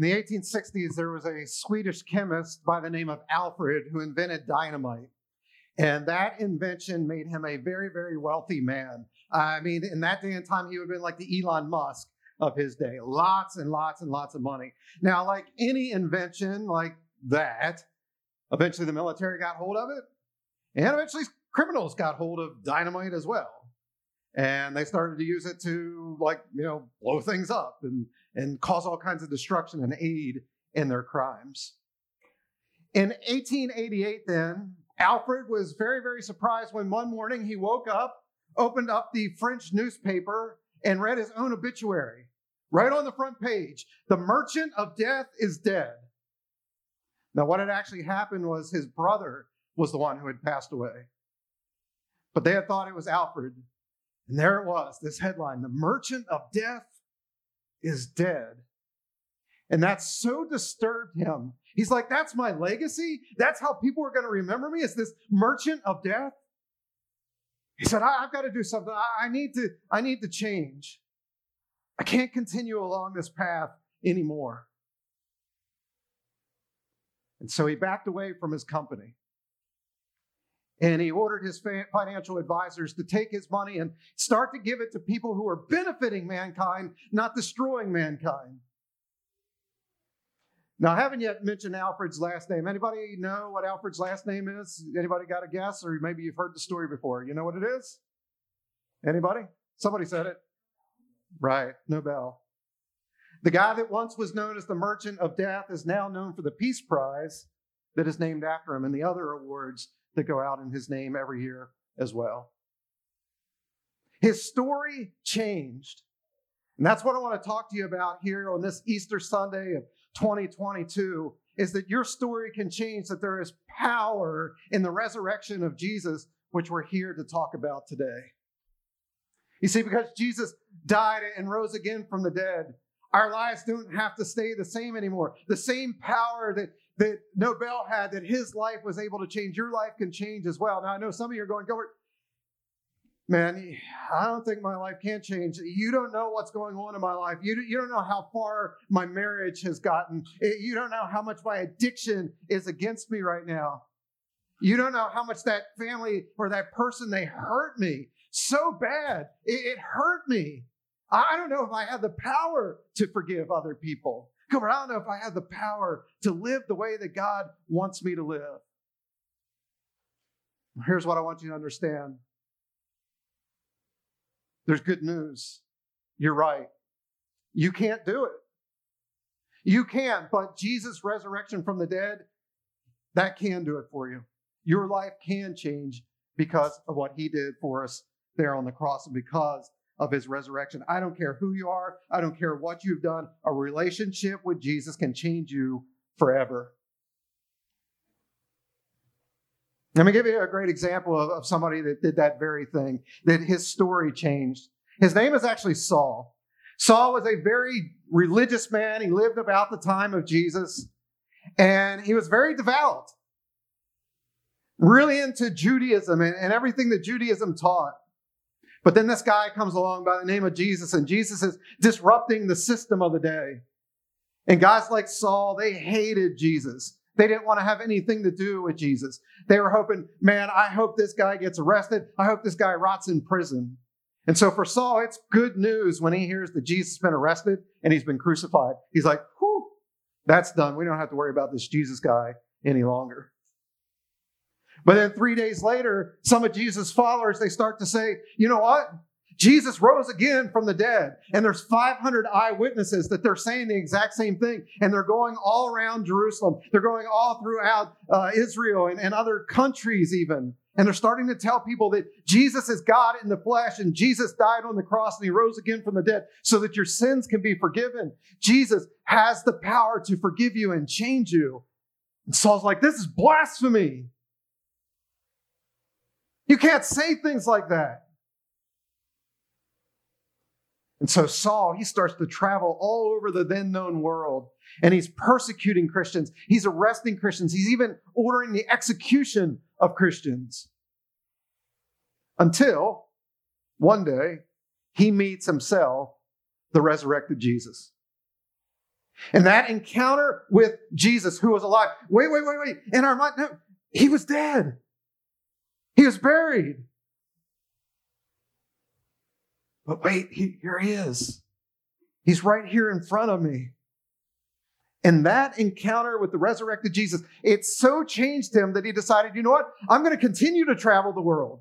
In the 1860s, there was a Swedish chemist by the name of Alfred who invented dynamite. And that invention made him a very, very wealthy man. I mean, in that day and time, he would have been like the Elon Musk of his day. Lots and lots and lots of money. Now, like any invention like that, eventually the military got hold of it. And eventually criminals got hold of dynamite as well. And they started to use it to, like, you know, blow things up and, and cause all kinds of destruction and aid in their crimes. In 1888, then, Alfred was very, very surprised when one morning he woke up, opened up the French newspaper, and read his own obituary. Right on the front page The merchant of death is dead. Now, what had actually happened was his brother was the one who had passed away. But they had thought it was Alfred. And there it was, this headline The merchant of death is dead. And that so disturbed him. He's like, That's my legacy? That's how people are going to remember me? Is this merchant of death? He said, I, have got to do something. I, I, need to, I need to change. I can't continue along this path anymore. And so he backed away from his company. And he ordered his financial advisors to take his money and start to give it to people who are benefiting mankind, not destroying mankind. Now, I haven't yet mentioned Alfred's last name. Anybody know what Alfred's last name is? Anybody got a guess? Or maybe you've heard the story before. You know what it is? Anybody? Somebody said it. Right, Nobel. The guy that once was known as the Merchant of Death is now known for the Peace Prize that is named after him and the other awards that go out in his name every year as well. His story changed. And that's what I want to talk to you about here on this Easter Sunday of 2022 is that your story can change, that there is power in the resurrection of Jesus, which we're here to talk about today. You see, because Jesus died and rose again from the dead, our lives don't have to stay the same anymore. The same power that, that Nobel had, that his life was able to change, your life can change as well. Now, I know some of you are going, man, I don't think my life can change. You don't know what's going on in my life. You, you don't know how far my marriage has gotten. Eh, you don't know how much my addiction is against me right now. You don't know how much that family or that person, they hurt me so bad. It, it hurt me. I don't know if I have the power to forgive other people. Come I don't know if I have the power to live the way that God wants me to live. Here's what I want you to understand there's good news. You're right. You can't do it. You can, but Jesus' resurrection from the dead, that can do it for you. Your life can change because of what he did for us there on the cross and because of his resurrection. I don't care who you are, I don't care what you've done. A relationship with Jesus can change you forever. Let me give you a great example of, of somebody that did that very thing, that his story changed. His name is actually Saul. Saul was a very religious man. He lived about the time of Jesus, and he was very devout, really into Judaism and, and everything that Judaism taught. But then this guy comes along by the name of Jesus, and Jesus is disrupting the system of the day. And guys like Saul, they hated Jesus. They didn't want to have anything to do with Jesus. They were hoping, man, I hope this guy gets arrested. I hope this guy rots in prison. And so for Saul, it's good news when he hears that Jesus has been arrested and he's been crucified. He's like, whew, that's done. We don't have to worry about this Jesus guy any longer. But then three days later, some of Jesus' followers, they start to say, you know what? Jesus rose again from the dead. And there's 500 eyewitnesses that they're saying the exact same thing. And they're going all around Jerusalem. They're going all throughout uh, Israel and, and other countries, even. And they're starting to tell people that Jesus is God in the flesh and Jesus died on the cross and he rose again from the dead so that your sins can be forgiven. Jesus has the power to forgive you and change you. And Saul's like, this is blasphemy. You can't say things like that. And so Saul, he starts to travel all over the then known world and he's persecuting Christians. He's arresting Christians. He's even ordering the execution of Christians. Until one day he meets himself, the resurrected Jesus. And that encounter with Jesus, who was alive, wait, wait, wait, wait, in our mind, no, he was dead. He was buried. But wait, he, here he is. He's right here in front of me. And that encounter with the resurrected Jesus, it so changed him that he decided, you know what? I'm going to continue to travel the world.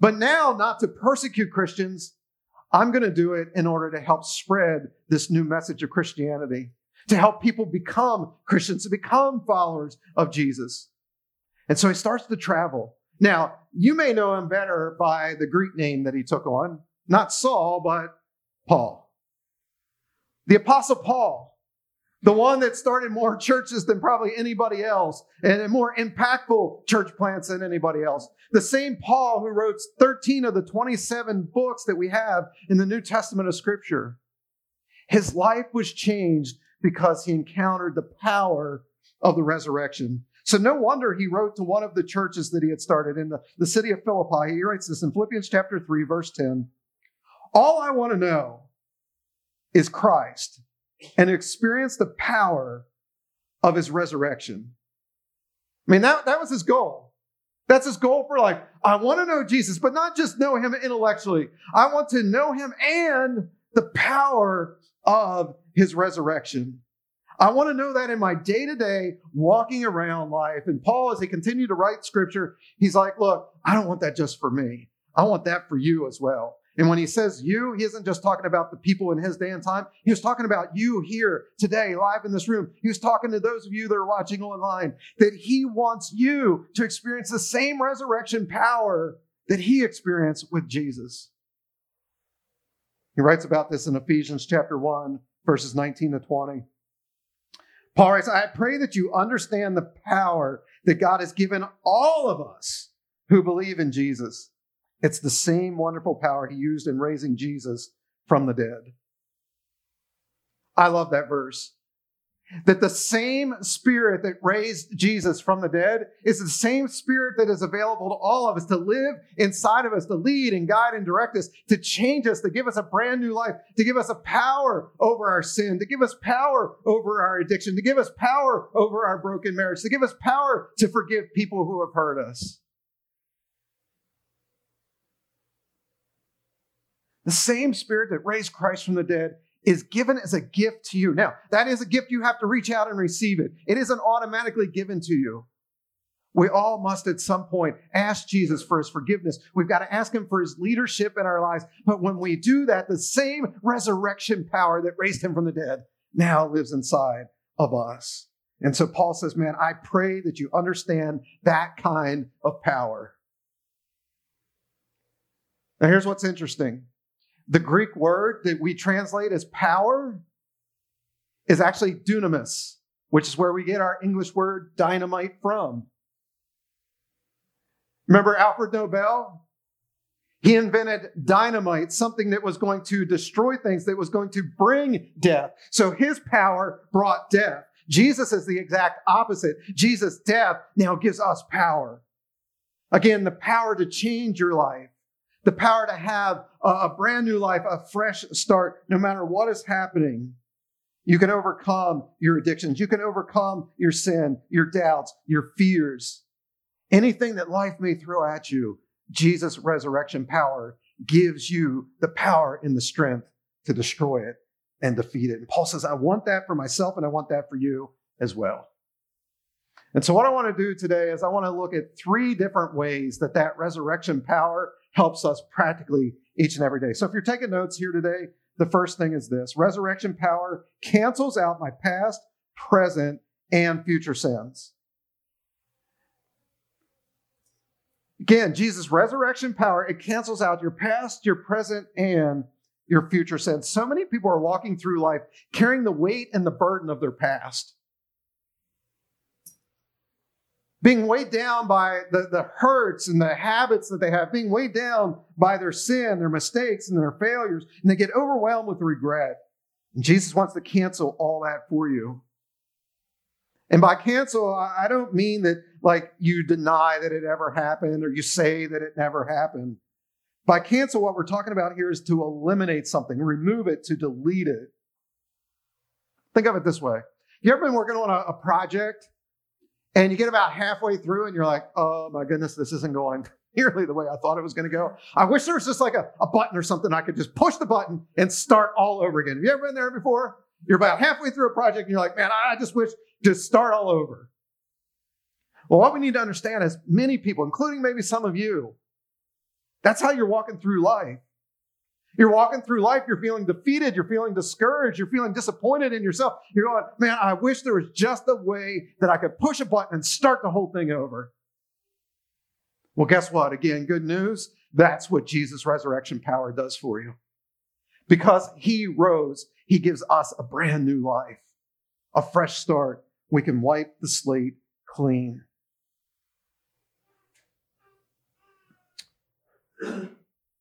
But now, not to persecute Christians, I'm going to do it in order to help spread this new message of Christianity, to help people become Christians, to become followers of Jesus. And so he starts to travel. Now, you may know him better by the Greek name that he took on, not Saul, but Paul. The Apostle Paul the one that started more churches than probably anybody else and more impactful church plants than anybody else. The same Paul who wrote 13 of the 27 books that we have in the New Testament of Scripture. His life was changed because he encountered the power of the resurrection. So no wonder he wrote to one of the churches that he had started in the, the city of Philippi. He writes this in Philippians chapter 3, verse 10. All I want to know is Christ and experience the power of his resurrection. I mean, that, that was his goal. That's his goal for life. I want to know Jesus, but not just know him intellectually. I want to know him and the power of his resurrection. I want to know that in my day to day walking around life. And Paul, as he continued to write scripture, he's like, look, I don't want that just for me. I want that for you as well. And when he says you, he isn't just talking about the people in his day and time. He was talking about you here today, live in this room. He was talking to those of you that are watching online that he wants you to experience the same resurrection power that he experienced with Jesus. He writes about this in Ephesians chapter 1, verses 19 to 20. Paul writes, I pray that you understand the power that God has given all of us who believe in Jesus. It's the same wonderful power he used in raising Jesus from the dead. I love that verse. That the same spirit that raised Jesus from the dead is the same spirit that is available to all of us to live inside of us, to lead and guide and direct us, to change us, to give us a brand new life, to give us a power over our sin, to give us power over our addiction, to give us power over our broken marriage, to give us power to forgive people who have hurt us. The same spirit that raised Christ from the dead is given as a gift to you. Now, that is a gift you have to reach out and receive it. It isn't automatically given to you. We all must at some point ask Jesus for his forgiveness. We've got to ask him for his leadership in our lives. But when we do that, the same resurrection power that raised him from the dead now lives inside of us. And so Paul says, Man, I pray that you understand that kind of power. Now, here's what's interesting the Greek word that we translate as power is actually dunamis, which is where we get our English word dynamite from. Remember Alfred Nobel? He invented dynamite, something that was going to destroy things, that was going to bring death. So his power brought death. Jesus is the exact opposite. Jesus' death now gives us power. Again, the power to change your life the power to have a, brand new life, a fresh start, no matter what is happening. You can overcome your addictions. You can overcome your sin, your doubts, your fears. Anything that life may throw at you, Jesus' resurrection power gives you the power and the strength to destroy it and defeat it. And Paul says, I want that for myself and I want that for you as well. And so, what I want to do today is I want to look at three different ways that that resurrection power helps us practically each and every day. So if you're taking notes here today, the first thing is this resurrection power cancels out my past, present, and future sins. Again, Jesus' resurrection power, it cancels out your past, your present, and your future sins. So many people are walking through life carrying the weight and the burden of their past being weighed down by the, the hurts and the habits that they have, being weighed down by their sin, their mistakes, and their failures, and they get overwhelmed with regret. And Jesus wants to cancel all that for you. And by cancel, I don't mean that like you deny that it ever happened or you say that it never happened. By cancel, what we're talking about here is to eliminate something, remove it, to delete it. Think of it this way. You ever been working on a, a project and you get about halfway through and you're like, oh my goodness, this isn't going nearly the way I thought it was going to go. I wish there was just like a, a button or something I could just push the button and start all over again. Have you ever been there before? You're about halfway through a project and you're like, man, I just wish to start all over. Well, what we need to understand is many people, including maybe some of you, that's how you're walking through life. You're walking through life, you're feeling defeated, you're feeling discouraged, you're feeling disappointed in yourself. You're going, man, I wish there was just a way that I could push a button and start the whole thing over. Well, guess what? Again, good news. That's what Jesus' resurrection power does for you. Because he rose, he gives us a brand new life, a fresh start. We can wipe the slate clean.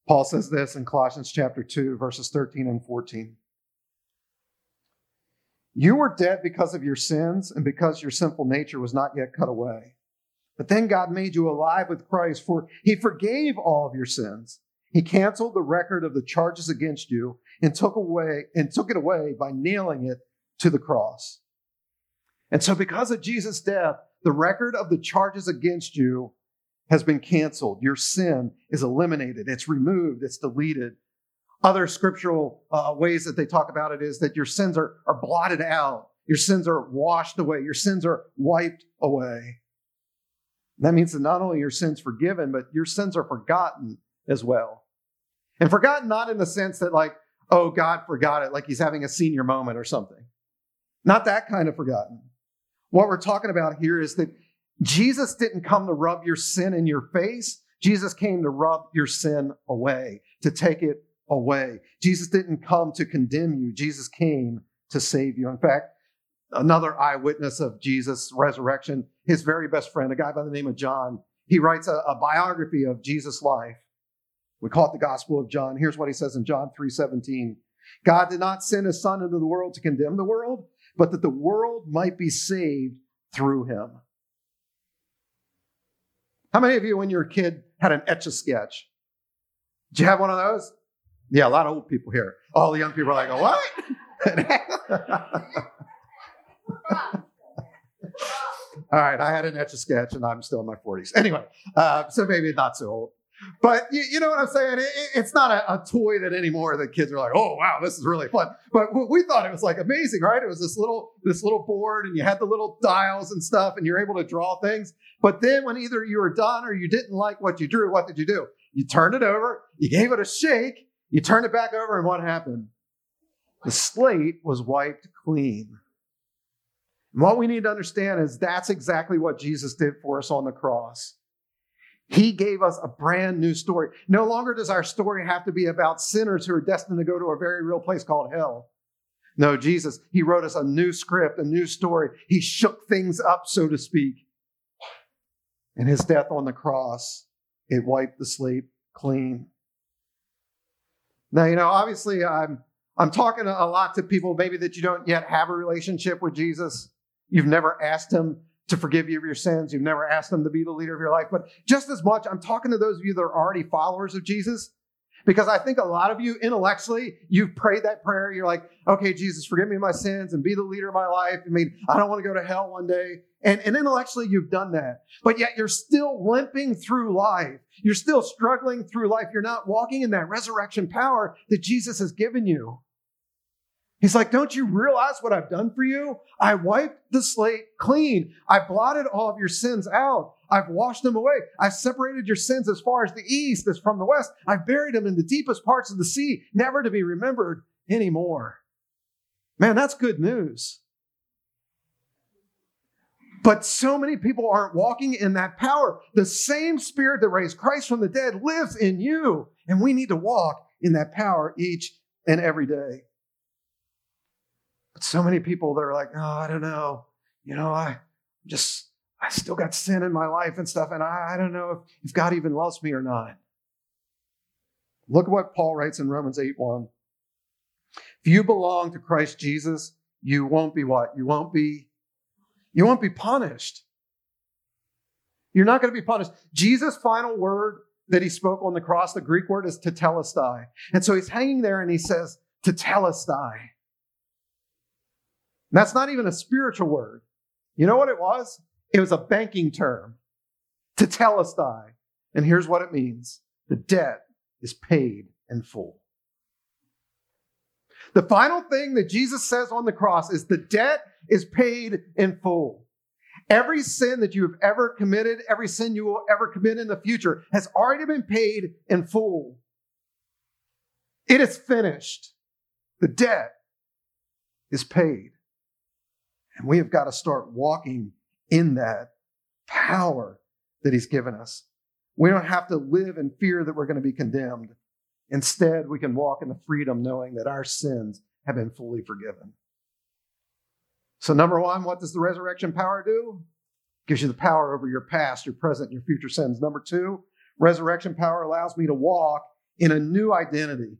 Paul says this in Colossians chapter 2, verses 13 and 14. You were dead because of your sins and because your sinful nature was not yet cut away. But then God made you alive with Christ, for he forgave all of your sins. He canceled the record of the charges against you and took away and took it away by nailing it to the cross. And so because of Jesus' death, the record of the charges against you has been canceled. Your sin is eliminated, it's removed, it's deleted. Other scriptural uh, ways that they talk about it is that your sins are, are blotted out, your sins are washed away, your sins are wiped away. That means that not only your sins forgiven, but your sins are forgotten as well. And forgotten not in the sense that, like, oh, God forgot it, like he's having a senior moment or something. Not that kind of forgotten. What we're talking about here is that Jesus didn't come to rub your sin in your face. Jesus came to rub your sin away, to take it away. Jesus didn't come to condemn you. Jesus came to save you. In fact, another eyewitness of Jesus' resurrection, his very best friend, a guy by the name of John, he writes a, a biography of Jesus' life. We call it the Gospel of John. Here's what he says in John 3:17. God did not send his son into the world to condemn the world, but that the world might be saved through him. How many of you, when you were a kid, had an etch a sketch? Did you have one of those? Yeah, a lot of old people here. All the young people are like, oh, what? All right, I had an etch a sketch and I'm still in my 40s. Anyway, uh, so maybe not so old. But you, you know what I'm saying? It, it's not a, a, toy that anymore that kids are like, oh wow, this is really fun. But we thought it was like amazing, right? It was this little this little board, and you had the little dials and stuff, and you're able to draw things. But then when either you were done or you didn't like what you drew, what did you do? You turned it over, you gave it a shake, you turned it back over, and what happened? The slate was wiped clean. And what we need to understand is that's exactly what Jesus did for us on the cross. He gave us a brand new story. No longer does our story have to be about sinners who are destined to go to a very real place called hell. No, Jesus, He wrote us a new script, a new story. He shook things up, so to speak. And His death on the cross, it wiped the slate clean. Now, you know, obviously, I'm, I'm talking a lot to people maybe that you don't yet have a relationship with Jesus. You've never asked Him to forgive you of your sins. You've never asked them to be the leader of your life. But just as much, I'm talking to those of you that are already followers of Jesus. Because I think a lot of you intellectually, you've prayed that prayer. You're like, okay, Jesus, forgive me of my sins and be the leader of my life. I mean, I don't want to go to hell one day. And, and intellectually, you've done that. But yet you're still limping through life. You're still struggling through life. You're not walking in that resurrection power that Jesus has given you. He's like, Don't you realize what I've done for you? I wiped the slate clean. I blotted all of your sins out. I've washed them away. I've separated your sins as far as the east as from the west. I've buried them in the deepest parts of the sea, never to be remembered anymore. Man, that's good news. But so many people aren't walking in that power. The same spirit that raised Christ from the dead lives in you. And we need to walk in that power each and every day. But so many people that are like, oh, I don't know. You know, I just, I still got sin in my life and stuff, and I, I don't know if, if God even loves me or not. Look at what Paul writes in Romans 8 1. If you belong to Christ Jesus, you won't be what? You won't be, you won't be punished. You're not going to be punished. Jesus' final word that he spoke on the cross, the Greek word is tetelestai. And so he's hanging there and he says, tetelestai. That's not even a spiritual word. You know what it was? It was a banking term, "to tetelestai. And here's what it means the debt is paid in full. The final thing that Jesus says on the cross is the debt is paid in full. Every sin that you have ever committed, every sin you will ever commit in the future has already been paid in full. It is finished. The debt is paid. And we have got to start walking in that power that He's given us. We don't have to live in fear that we're going to be condemned. Instead, we can walk in the freedom knowing that our sins have been fully forgiven. So, number one, what does the resurrection power do? It gives you the power over your past, your present, your future sins. Number two, resurrection power allows me to walk in a new identity.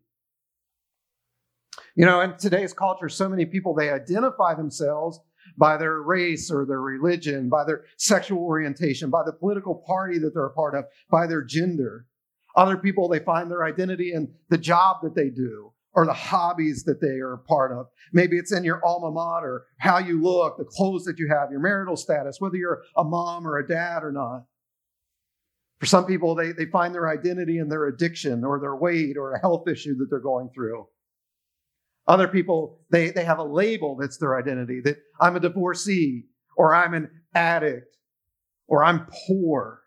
You know, in today's culture, so many people they identify themselves by their race or their religion, by their sexual orientation, by the political party that they're a part of, by their gender. Other people, they find their identity in the job that they do or the hobbies that they are a part of. Maybe it's in your alma mater, how you look, the clothes that you have, your marital status, whether you're a mom or a dad or not. For some people, they, they find their identity in their addiction or their weight or a health issue that they're going through. Other people, they, they have a label that's their identity that I'm a divorcee or I'm an addict or I'm poor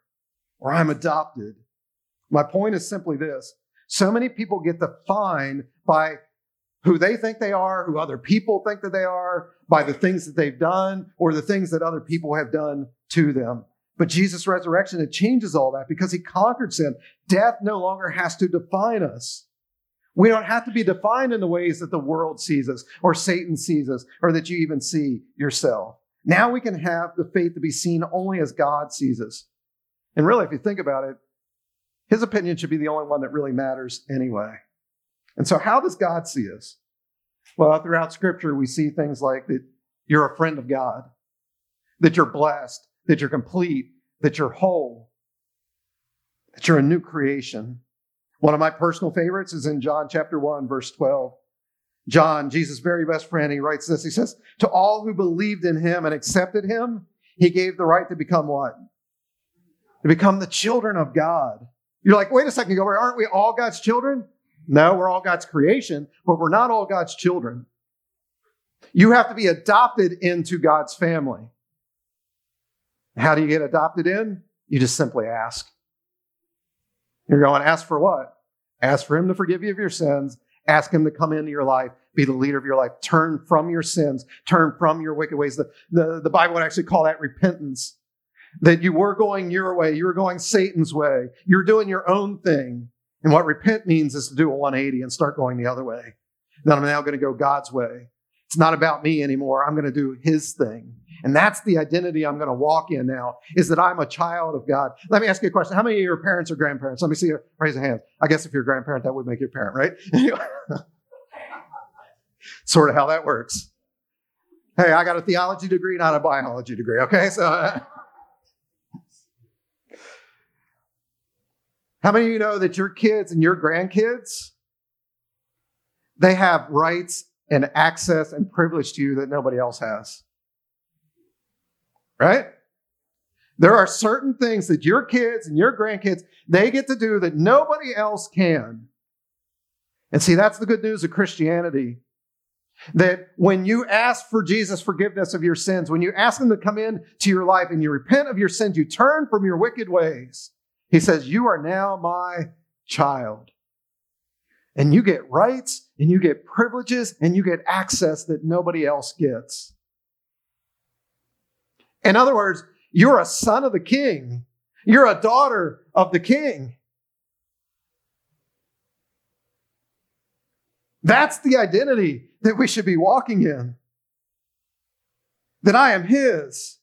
or I'm adopted. My point is simply this so many people get defined by who they think they are, who other people think that they are, by the things that they've done or the things that other people have done to them. But Jesus' resurrection, it changes all that because he conquered sin. Death no longer has to define us. We don't have to be defined in the ways that the world sees us or Satan sees us or that you even see yourself. Now we can have the faith to be seen only as God sees us. And really, if you think about it, his opinion should be the only one that really matters anyway. And so, how does God see us? Well, throughout Scripture, we see things like that you're a friend of God, that you're blessed, that you're complete, that you're whole, that you're a new creation. One of my personal favorites is in John chapter 1, verse 12. John, Jesus' very best friend, he writes this. He says, To all who believed in him and accepted him, he gave the right to become what? To become the children of God. You're like, wait a second, go, aren't we all God's children? No, we're all God's creation, but we're not all God's children. You have to be adopted into God's family. How do you get adopted in? You just simply ask. You're going, ask for what? Ask for Him to forgive you of your sins. Ask Him to come into your life, be the leader of your life. Turn from your sins, turn from your wicked ways. The, the, the Bible would actually call that repentance. That you were going your way, you were going Satan's way, you're doing your own thing. And what repent means is to do a 180 and start going the other way. Then I'm now going to go God's way. It's not about me anymore. I'm going to do His thing. And that's the identity I'm going to walk in now, is that I'm a child of God. Let me ask you a question. How many of your parents or grandparents? Let me see you raise a hands. I guess if you're a grandparent, that would make you a parent, right? sort of how that works. Hey, I got a theology degree, not a biology degree, okay? So. Uh, how many of you know that your kids and your grandkids, they have rights and access and privilege to you that nobody else has? Right? There are certain things that your kids and your grandkids, they get to do that nobody else can. And see, that's the good news of Christianity. That when you ask for Jesus' forgiveness of your sins, when you ask Him to come in to your life and you repent of your sins, you turn from your wicked ways, He says, You are now my child. And you get rights and you get privileges and you get access that nobody else gets. In other words, you're a son of the king. You're a daughter of the king. That's the identity that we should be walking in. That I am his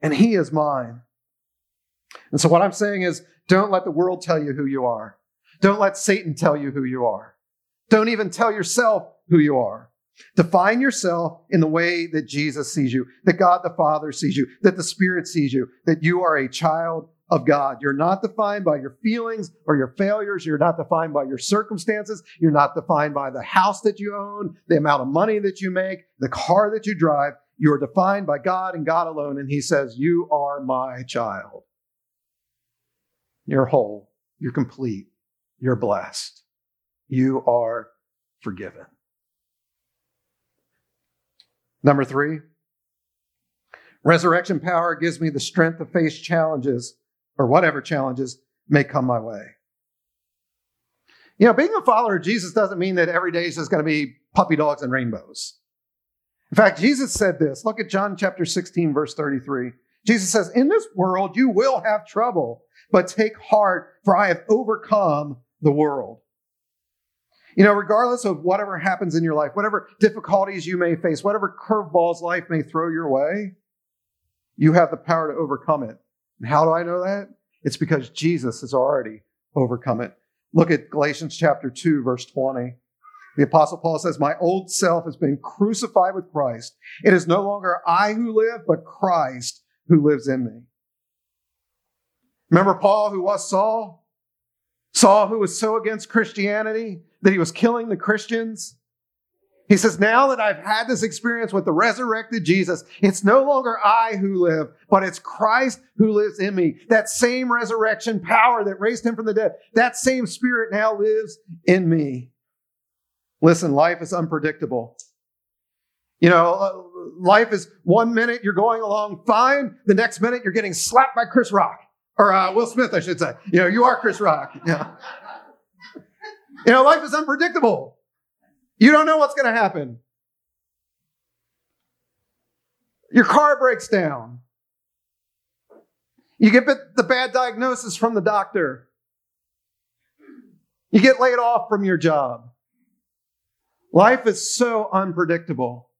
and he is mine. And so, what I'm saying is don't let the world tell you who you are. Don't let Satan tell you who you are. Don't even tell yourself who you are. Define yourself in the way that Jesus sees you, that God the Father sees you, that the Spirit sees you, that you are a child of God. You're not defined by your feelings or your failures. You're not defined by your circumstances. You're not defined by the house that you own, the amount of money that you make, the car that you drive. You are defined by God and God alone. And he says, You are my child. You're whole. You're complete. You're blessed. You are forgiven. Number three, resurrection power gives me the strength to face challenges or whatever challenges may come my way. You know, being a follower of Jesus doesn't mean that every day is just going to be puppy dogs and rainbows. In fact, Jesus said this. Look at John chapter 16, verse 33. Jesus says, In this world you will have trouble, but take heart, for I have overcome the world. You know, regardless of whatever happens in your life, whatever difficulties you may face, whatever curveballs life may throw your way, you have the power to overcome it. And how do I know that? It's because Jesus has already overcome it. Look at Galatians chapter 2, verse 20. The apostle Paul says, My old self has been crucified with Christ. It is no longer I who live, but Christ who lives in me. Remember Paul, who was Saul? Saul, who was so against Christianity that he was killing the Christians. He says, Now that I've had this experience with the resurrected Jesus, it's no longer I who live, but it's Christ who lives in me. That same resurrection power that raised him from the dead, that same spirit now lives in me. Listen, life is unpredictable. You know, uh, life is one minute you're going along fine, the next minute you're getting slapped by Chris Rock. Or uh, Will Smith, I should say. You know, you are Chris Rock. Yeah. You know, life is unpredictable. You don't know what's going to happen. Your car breaks down. You get the bad diagnosis from the doctor. You get laid off from your job. Life is so unpredictable.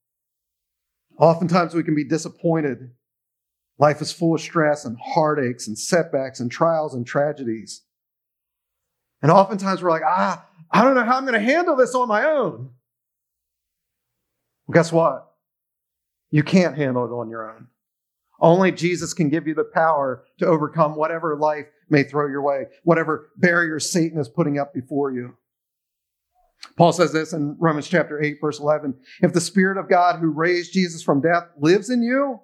Oftentimes we can be disappointed. Life is full of stress and heartaches and setbacks and trials and tragedies. And oftentimes we're like, ah, I don't know how I'm going to handle this on my own. Well, guess what? You can't handle it on your own. Only Jesus can give you the power to overcome whatever life may throw your way, whatever barriers Satan is putting up before you. Paul says this in Romans chapter 8, verse 11. If the Spirit of God who raised Jesus from death lives in you,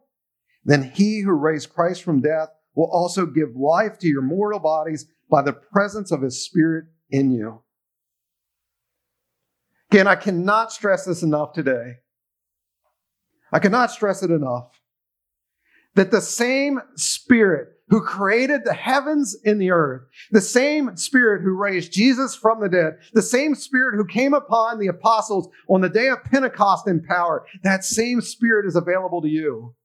then he who raised Christ from death will also give life to your mortal bodies by the presence of his Spirit in you. Again, I cannot stress this enough today. I cannot stress it enough that the same Spirit who created the heavens and the earth, the same Spirit who raised Jesus from the dead, the same Spirit who came upon the apostles on the day of Pentecost in power, that same Spirit is available to you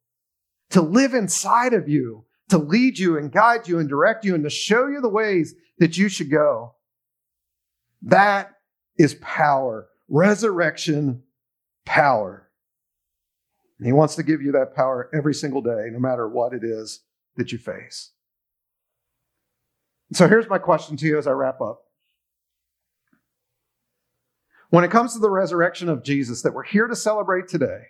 to live inside of you, to lead you and guide you and direct you and to show you the ways that you should go. That is power resurrection power. And he wants to give you that power every single day, no matter what it is that you face. So here's my question to you as I wrap up. When it comes to the resurrection of Jesus that we're here to celebrate today,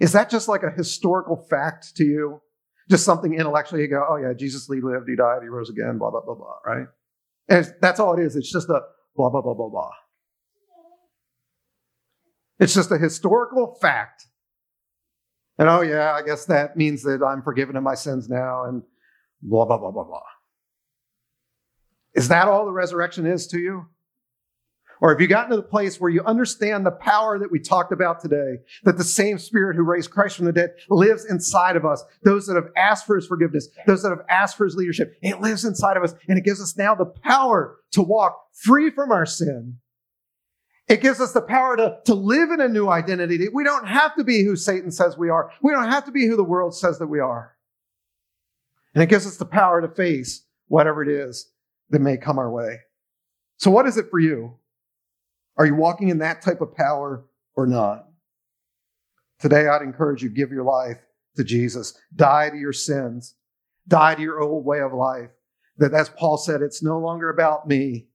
is that just like a historical fact to you? Just something intellectually you go, oh yeah, Jesus lived, he died, he rose again, blah, blah, blah, blah, right? And that's all it is. It's just a blah, blah, blah, blah, blah. It's just a historical fact. And oh, yeah, I guess that means that I'm forgiven of my sins now, and blah, blah, blah, blah, blah. Is that all the resurrection is to you? Or have you gotten to the place where you understand the power that we talked about today? That the same Spirit who raised Christ from the dead lives inside of us. Those that have asked for His forgiveness, those that have asked for His leadership, it lives inside of us and it gives us now the power to walk free from our sin. It gives us the power to, to live in a new identity. We don't have to be who Satan says we are. We don't have to be who the world says that we are. And it gives us the power to face whatever it is that may come our way. So, what is it for you? Are you walking in that type of power or not? Today, I'd encourage you give your life to Jesus. Die to your sins. Die to your old way of life. That, as Paul said, it's no longer about me.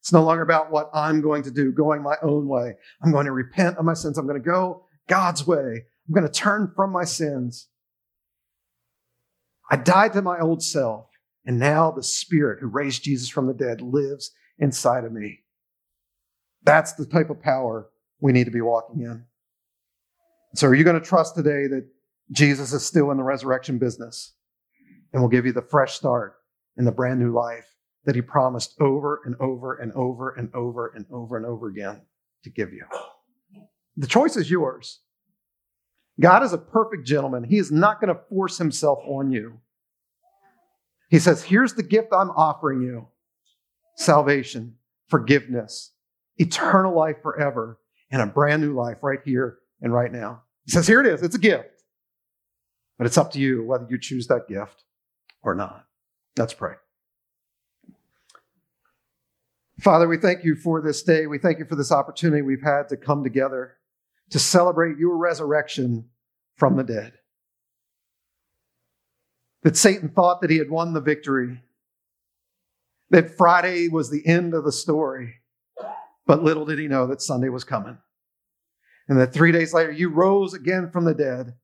It's no longer about what I'm going to do, going my own way. I'm going to repent of my sins. I'm going to go God's way. I'm going to turn from my sins. I died to my old self, and now the Spirit who raised Jesus from the dead lives inside of me. That's the type of power we need to be walking in. So, are you going to trust today that Jesus is still in the resurrection business and will give you the fresh start in the brand new life that he promised over and over and over and over and over and over again to give you? The choice is yours. God is a perfect gentleman. He is not going to force himself on you. He says, Here's the gift I'm offering you salvation, forgiveness, eternal life forever, and a brand new life right here and right now. He says, Here it is. It's a gift. But it's up to you whether you choose that gift or not. Let's pray. Father, we thank you for this day. We thank you for this opportunity we've had to come together to celebrate your resurrection from the dead. That Satan thought that he had won the victory, that Friday was the end of the story, but little did he know that Sunday was coming. And that three days later, you rose again from the dead,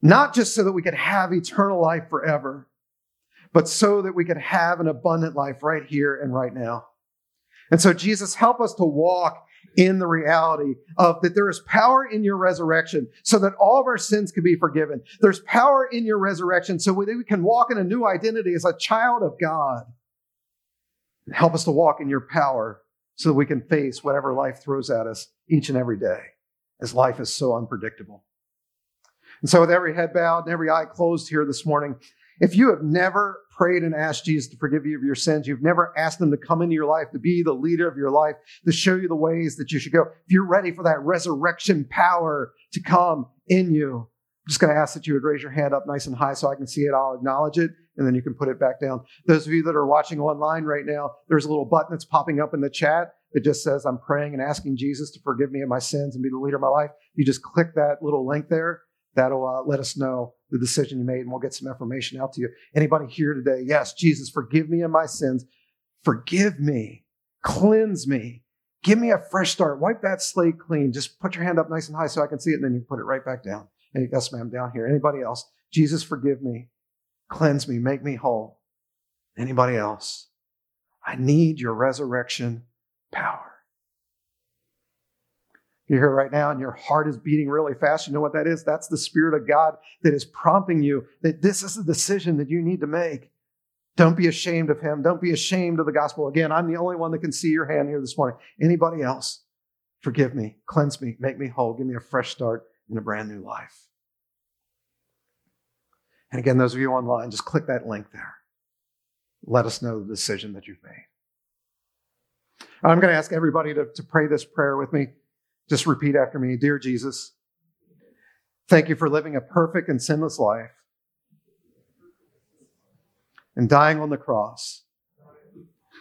not just so that we could have eternal life forever, but so that we could have an abundant life right here and right now. And so, Jesus, help us to walk in the reality of that there is power in your resurrection so that all of our sins can be forgiven. There's power in your resurrection so that we can walk in a new identity as a child of God. Help us to walk in your power so that we can face whatever life throws at us each and every day, as life is so unpredictable. And so, with every head bowed and every eye closed here this morning, if you have never prayed and asked Jesus to forgive you of your sins, you've never asked him to come into your life, to be the leader of your life, to show you the ways that you should go, if you're ready for that resurrection power to come in you, just going to ask that you would raise your hand up nice and high so I can see it. I'll acknowledge it, and then you can put it back down. Those of you that are watching online right now, there's a little button that's popping up in the chat. It just says, I'm praying and asking Jesus to forgive me of my sins and be the leader of my life. You just click that little link there. That'll uh, let us know the decision you made, and we'll get some information out to you. Anybody here today? Yes, Jesus, forgive me of my sins. Forgive me. Cleanse me. Give me a fresh start. Wipe that slate clean. Just put your hand up nice and high so I can see it, and then you put it right back down. Yes, ma'am, down here. Anybody else? Jesus, forgive me. Cleanse me. Make me whole. Anybody else? I need your resurrection power. You're here right now and your heart is beating really fast. You know what that is? That's the Spirit of God that is prompting you that this is a decision that you need to make. Don't be ashamed of Him. Don't be ashamed of the gospel. Again, I'm the only one that can see your hand here this morning. Anybody else? Forgive me, cleanse me, make me whole, give me a fresh start in a brand new life. And again, those of you online, just click that link there. Let us know the decision that you've made. I'm going to ask everybody to, to pray this prayer with me. Just repeat after me Dear Jesus, thank you for living a perfect and sinless life and dying on the cross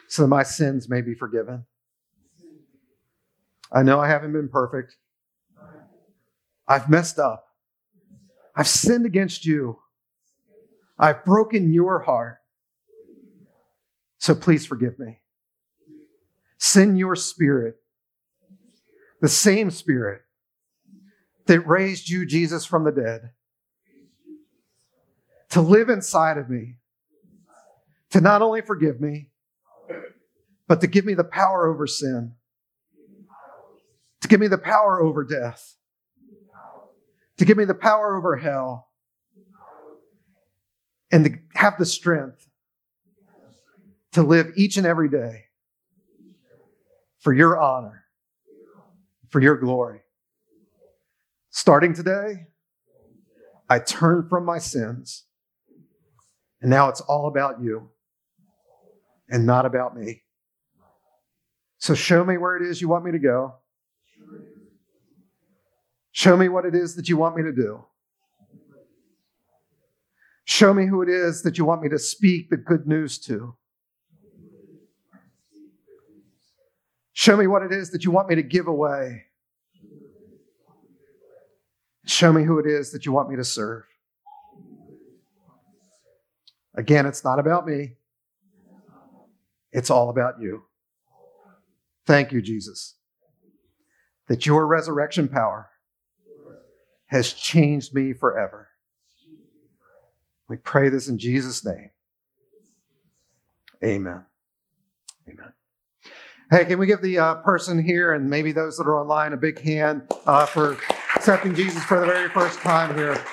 so that my sins may be forgiven. I know I haven't been perfect. I've messed up. I've sinned against you. I've broken your heart. So please forgive me. Send your spirit the same Spirit that raised you, Jesus, from the dead, to live inside of me, to not only forgive me, but to give me the power over sin, to give me the power over death, to give me the power over hell, and to have the strength to live each and every day for your honor for your glory. Starting today, I turn from my sins, and now it's all about you and not about me. So show me where it is you want me to go. Show me what it is that you want me to do. Show me who it is that you want me to speak the good news to. Show me what it is that you want me to give away. Show me who it is that you want me to serve. Again, it's not about me, it's all about you. Thank you, Jesus, that your resurrection power has changed me forever. We pray this in Jesus' name. Amen. Amen. Hey, can we give the uh, person here and maybe those that are online a big hand uh, for accepting Jesus for the very first time here.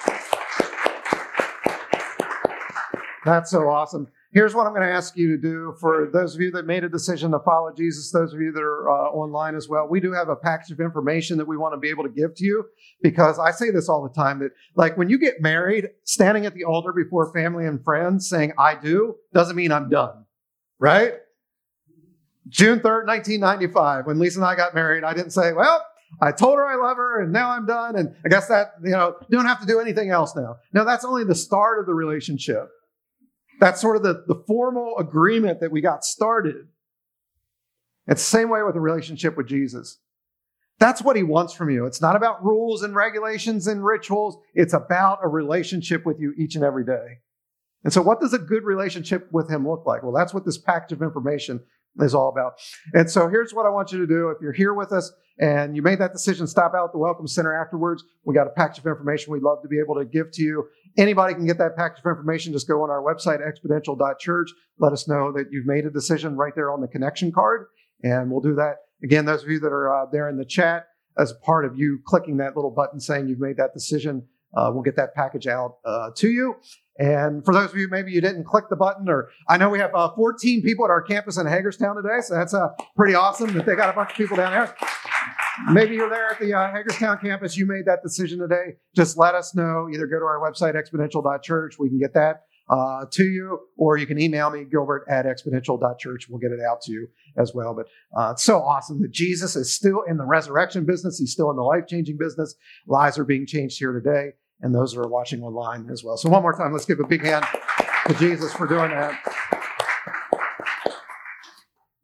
That's so awesome. Here's what I'm going to ask you to do for those of you that made a decision to follow Jesus, those of you that are uh, online as well. We do have a package of information that we want to be able to give to you because I say this all the time that, like, when you get married, standing at the altar before family and friends saying, I do, doesn't mean I'm done, right? June 3rd, 1995, when Lisa and I got married, I didn't say, well, I told her I love her and now I'm done. And I guess that, you know, don't have to do anything else now. No, that's only the start of the relationship. That's sort of the, the formal agreement that we got started. It's the same way with a relationship with Jesus. That's what he wants from you. It's not about rules and regulations and rituals. It's about a relationship with you each and every day. And so, what does a good relationship with him look like? Well, that's what this package of information is all about. And so, here's what I want you to do. If you're here with us and you made that decision, stop out at the Welcome Center afterwards. We got a package of information we'd love to be able to give to you. Anybody can get that package of information. Just go on our website, exponential.church. Let us know that you've made a decision right there on the connection card, and we'll do that. Again, those of you that are uh, there in the chat, as part of you clicking that little button saying you've made that decision, uh, we'll get that package out uh, to you. And for those of you, maybe you didn't click the button, or I know we have uh, 14 people at our campus in Hagerstown today, so that's uh, pretty awesome that they got a bunch of people down there. Maybe you're there at the uh, Hagerstown campus. You made that decision today. Just let us know. Either go to our website, exponential.church. We can get that uh, to you, or you can email me, gilbert at exponential.church. We'll get it out to you as well. But uh, it's so awesome that Jesus is still in the resurrection business. He's still in the life changing business. Lives are being changed here today, and those are watching online as well. So, one more time, let's give a big hand to Jesus for doing that.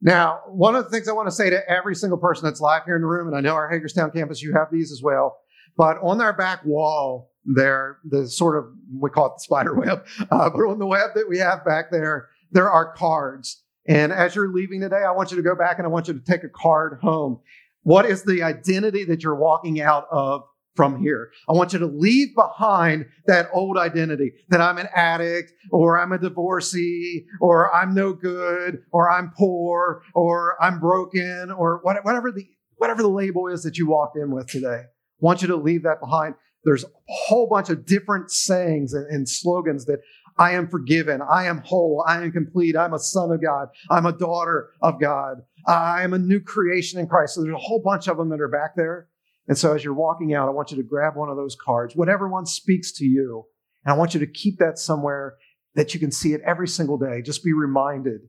Now, one of the things I want to say to every single person that's live here in the room, and I know our Hagerstown campus, you have these as well, but on our back wall, there, the sort of, we call it the spider web, uh, but on the web that we have back there, there are cards. And as you're leaving today, I want you to go back and I want you to take a card home. What is the identity that you're walking out of from here. I want you to leave behind that old identity that I'm an addict or I'm a divorcee or I'm no good or I'm poor or I'm broken or whatever the, whatever the label is that you walked in with today. I want you to leave that behind. There's a whole bunch of different sayings and, and slogans that I am forgiven. I am whole. I am complete. I'm a son of God. I'm a daughter of God. I am a new creation in Christ. So there's a whole bunch of them that are back there. And so as you're walking out, I want you to grab one of those cards, whatever one speaks to you. And I want you to keep that somewhere that you can see it every single day. Just be reminded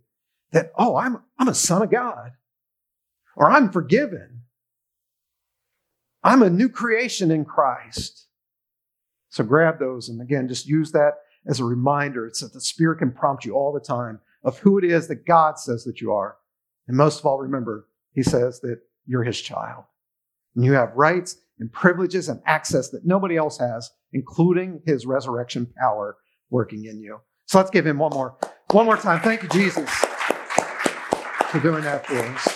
that, oh, I'm, I'm a son of God, or I'm forgiven. I'm a new creation in Christ. So grab those and again, just use that as a reminder. It's that the Spirit can prompt you all the time of who it is that God says that you are. And most of all, remember, He says that you're His child. And you have rights and privileges and access that nobody else has, including his resurrection power working in you. So let's give him one more, one more time. Thank you, Jesus, for doing that for us.